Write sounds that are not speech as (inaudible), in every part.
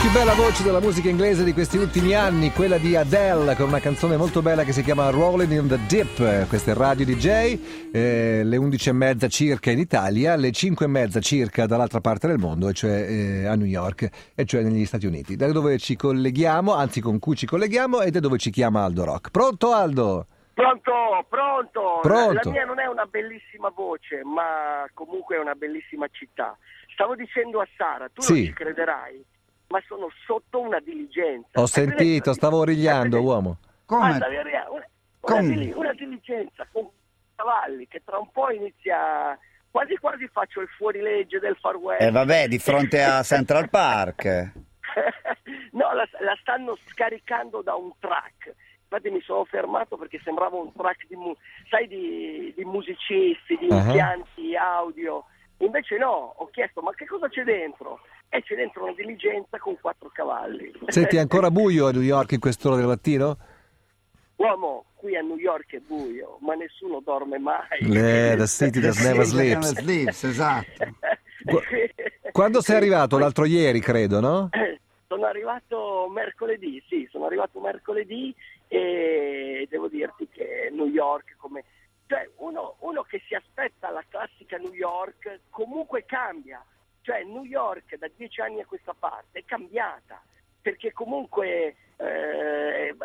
più bella voce della musica inglese di questi ultimi anni, quella di Adele, con una canzone molto bella che si chiama Rolling in the Deep. Questa è Radio DJ, eh, le 11 e mezza circa in Italia, le 5 e mezza circa dall'altra parte del mondo, e cioè eh, a New York, e cioè negli Stati Uniti, da dove ci colleghiamo, anzi con cui ci colleghiamo, ed è dove ci chiama Aldo Rock. Pronto Aldo? Pronto, pronto. Pronto. La mia non è una bellissima voce, ma comunque è una bellissima città. Stavo dicendo a Sara, tu Sì. non ci crederai, ma sono sotto una diligenza. Ho sentito, stavo origliando, uomo. Come? origliando? Una, Come? una una diligenza con cavalli che tra un po' inizia... Quasi quasi faccio il fuorilegge del Far West. Eh vabbè, di fronte a Central Park. (laughs) no, la, la stanno scaricando da un track. Infatti mi sono fermato perché sembrava un track di, mu- sai, di, di musicisti, di Ah. impianti audio. Invece no, ho chiesto ma che cosa c'è dentro? E c'è dentro una diligenza con quattro cavalli. Senti, è ancora buio a New York in quest'ora del mattino? Uomo, qui a New York è buio, ma nessuno dorme mai. Eh, the city that (laughs) never sleeps. sleeps, esatto. Qu- (laughs) Quando sei arrivato? L'altro ieri, credo, no? (clears throat) Sono arrivato mercoledì, sì, sono arrivato mercoledì e devo dirti che New York come... Cioè, uno, uno che si aspetta la classica New York comunque cambia. Cioè, New York da dieci anni a questa parte è cambiata, perché comunque eh,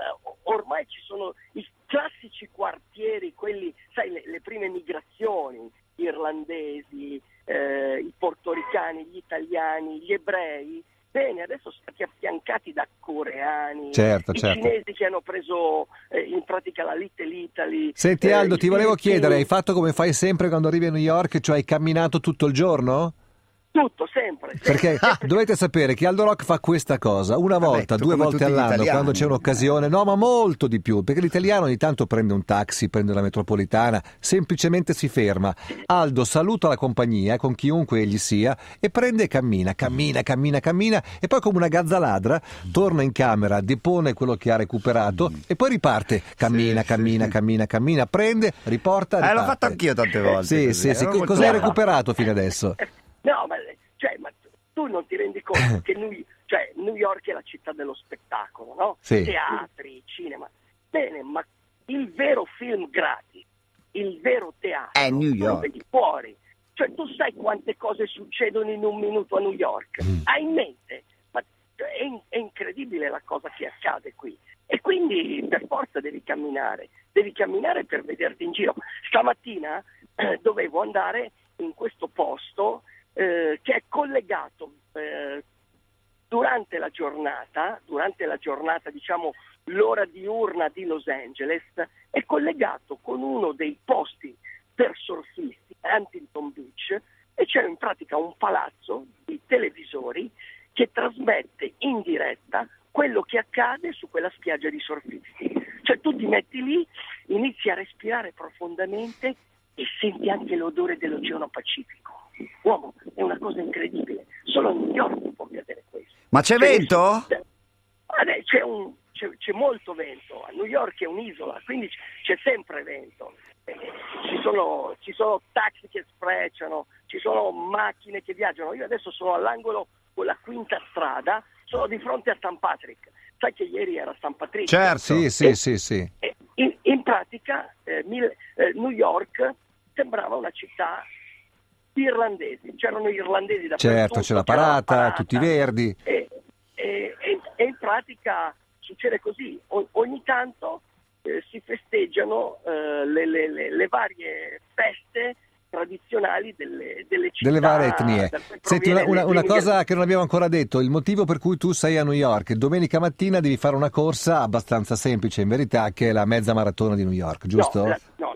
ormai ci sono i classici quartieri, quelli, sai, le, le prime migrazioni, irlandesi, eh, i portoricani, gli italiani, gli ebrei. Bene, adesso sono stati affiancati da coreani, Certo, i certo. cinesi che hanno preso eh, in pratica la Little Italy. Senti eh, Aldo, i ti volevo chiedere, hai fatto come fai sempre quando arrivi a New York, cioè hai camminato tutto il giorno? Tutto, sempre. sempre, Perché sempre. (laughs) dovete sapere che Aldo Rock fa questa cosa una Vabbè, volta, tu due volte all'anno, quando c'è un'occasione, no, ma molto di più, perché l'italiano ogni tanto prende un taxi, prende la metropolitana, semplicemente si ferma. Aldo saluta la compagnia, con chiunque egli sia, e prende e cammina, cammina, cammina, cammina, e poi come una gazza ladra torna in camera, depone quello che ha recuperato e poi riparte. Cammina, Sì, cammina, sì. cammina, cammina, prende, riporta, Eh, l'ho fatto anch'io tante volte. Sì, così, sì, sì. ero Co- molto Cosa hai bravo. recuperato fino adesso? (laughs) No, ma, cioè, ma tu non ti rendi conto che New, cioè, New York è la città dello spettacolo, no? Sì. Teatri, cinema. Bene, ma il vero film gratis, il vero teatro, È New lo York. vedi fuori. Cioè, tu sai quante cose succedono in un minuto a New York? Mm. Hai in mente? Ma cioè, è, in- è incredibile la cosa che accade qui. E quindi per forza devi camminare, devi camminare per vederti in giro. Stamattina eh, (clears throat) dovevo andare in questo posto eh, che è collegato eh, durante la giornata, durante la giornata diciamo l'ora diurna di Los Angeles, è collegato con uno dei posti per surfisti, Huntington Beach, e c'è in pratica un palazzo di televisori che trasmette in diretta quello che accade su quella spiaggia di surfisti. Cioè tu ti metti lì, inizi a respirare profondamente e senti anche l'odore dell'Oceano Pacifico. Uomo, è una cosa incredibile. Solo a New York può accadere questo. Ma c'è Cioè, vento? Guarda, c'è, un- c'è- c'è molto vento. A New York è un'isola, quindi c'è sempre vento. Eh, Ci sono, ci sono taxi che sprecciano, ci sono macchine che viaggiano. Io adesso sono all'angolo con la quinta strada, sono di fronte a St. Patrick. Sai che ieri era San Patrizio? Certo. Sì, sì, sì, sì. E In, in pratica eh, mil- eh, New York sembrava una città irlandesi, c'erano irlandesi da Certo, c'è la parata, tutti verdi. E, e- e- e in pratica succede così, O- ogni tanto eh, si festeggiano eh, le, le- le- le varie feste tradizionali delle, delle città. delle varie etnie. Senti, una, una- una cosa che non abbiamo ancora detto, il motivo per cui tu sei a New York, domenica mattina devi fare una corsa abbastanza semplice in verità, che è la mezza maratona di New York, giusto? No, la- no,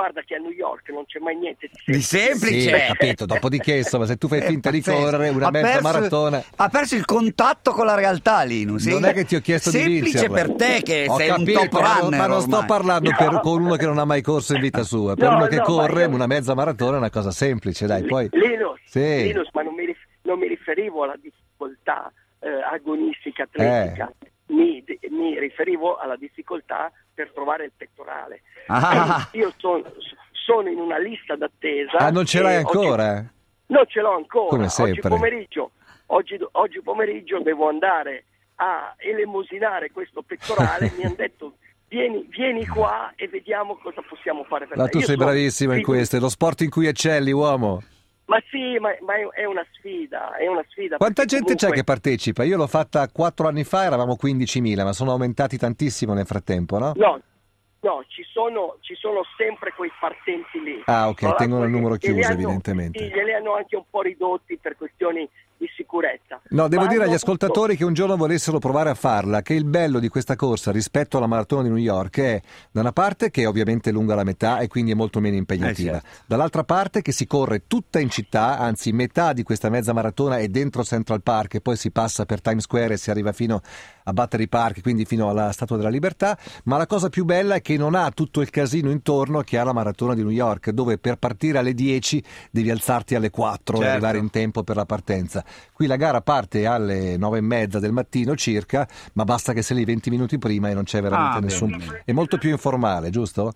guarda- che a New York non c'è mai niente di Di semplice. Sì, semplice. ho capito, dopodiché insomma se tu fai È (laughs) finta di correre una Ha mezza perso- maratona... Ha perso il contatto con la realtà, Linus. Non è che ti ho chiesto di Semplice vincerla. per te che Ho sei capito, un top ma non- runner ma non sto ormai. parlando per- No. con uno che non ha mai corso in vita sua, per No, uno che no, ma corre io- una mezza maratona è una cosa semplice, dai, poi... Linus, Sì. Linus, ma non mi, rif- non mi riferivo alla difficoltà eh, agonistica atletica, Eh. Mi, mi riferivo alla difficoltà per trovare il pettorale. Ah. Io son- sono in una lista d'attesa. Ah, non ce l'hai e oggi- ancora? non ce l'ho ancora. Come Oggi sempre. pomeriggio, oggi, oggi pomeriggio devo andare a elemosinare questo pettorale, (laughs) mi hanno detto vieni, vieni qua e vediamo cosa possiamo fare per Ma te. tu Io sei sono- bravissimo in questo, è lo sport in cui eccelli, uomo. Ma sì, ma, ma è, una sfida, è una sfida. Quanta gente c'è comunque- che partecipa? Io l'ho fatta quattro anni fa, eravamo 15.000, ma sono aumentati tantissimo nel frattempo, no? No, no, ci sono, ci sono sempre quei partenti lì. Ah, ok, tengono il numero chiuso, hanno- evidentemente. Sì, glieli hanno anche un po' ridotti per questioni di sicurezza. No, devo Ma dire agli ascoltatori che un giorno volessero provare a farla, che il bello di questa corsa rispetto alla maratona di New York è, da una parte, che è ovviamente lunga la metà e quindi è molto meno impegnativa, Eh, certo. dall'altra parte che si corre tutta in città, anzi metà di questa mezza maratona è dentro Central Park e poi si passa per Times Square e si arriva fino a Battery Park, quindi fino alla Statua della Libertà, ma la cosa più bella è che non ha tutto il casino intorno che ha la maratona di New York, dove per partire alle 10 devi alzarti alle 4 e Certo. arrivare in tempo per la partenza. Qui la gara parte alle 9 e mezza del mattino circa, ma basta che sei lì 20 minuti prima e non c'è veramente Ah, nessun... bene. È molto più informale, giusto?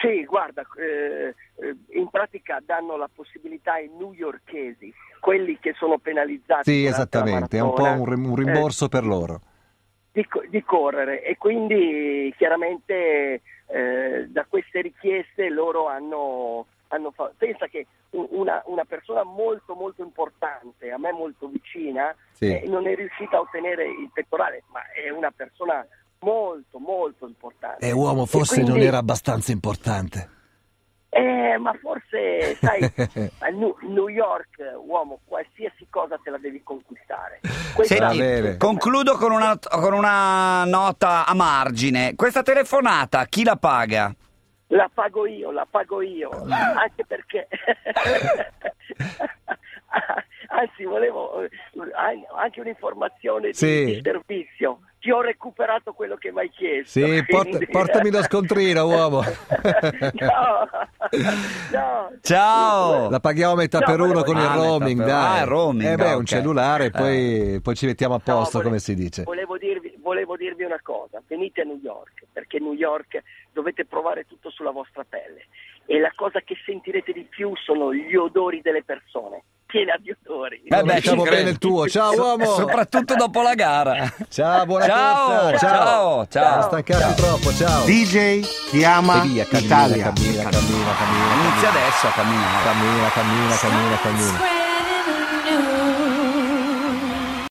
Sì, guarda, eh, eh, in pratica danno la possibilità ai newyorkesi, quelli che sono penalizzati Sì, esattamente, è un po' un, rim- un eh, rimborso per loro. Di, di correre e quindi chiaramente eh, da queste richieste loro hanno, hanno fa- pensa che un- una, una persona molto molto importante, a me molto vicina, Sì. eh, non è riuscita a ottenere il pettorale, ma è una persona molto molto importante. E uomo, E forse quindi- non era abbastanza importante. Eh, ma forse, sai, (laughs) a New, York, uomo, qualsiasi cosa te la devi conquistare. Questa- Senti, concludo con una, con una nota a margine. Questa telefonata, chi la paga? La pago io, la pago io, anche perché... (laughs) Anzi, volevo anche un'informazione di, Sì. di servizio. Ti ho recuperato quello che mi hai chiesto. Sì, quindi- portami lo scontrino, uomo. (laughs) no, no. Ciao. La paghiamo metà No, per uno volevo con il Ah, roaming, per- dai. ah, roaming, Eh beh, ok. un cellulare, poi, poi ci mettiamo a No, posto, vole- come si dice. Volevo dirvi, volevo dirvi una cosa, venite a New York, perché New York dovete provare tutto sulla vostra pelle e la cosa che sentirete di più sono gli odori delle persone, piena di odori. Eh beh, diciamo bene il tuo. Ciao, uomo. Soprattutto dopo la gara. Ciao, buona Ciao, corsa. ciao, ciao. Non stancarti troppo, ciao. DJ chiama E via, cammina, Italia. cammina, cammina, cammina, cammina. Inizia adesso a camminare. Cammina, cammina, cammina, cammina.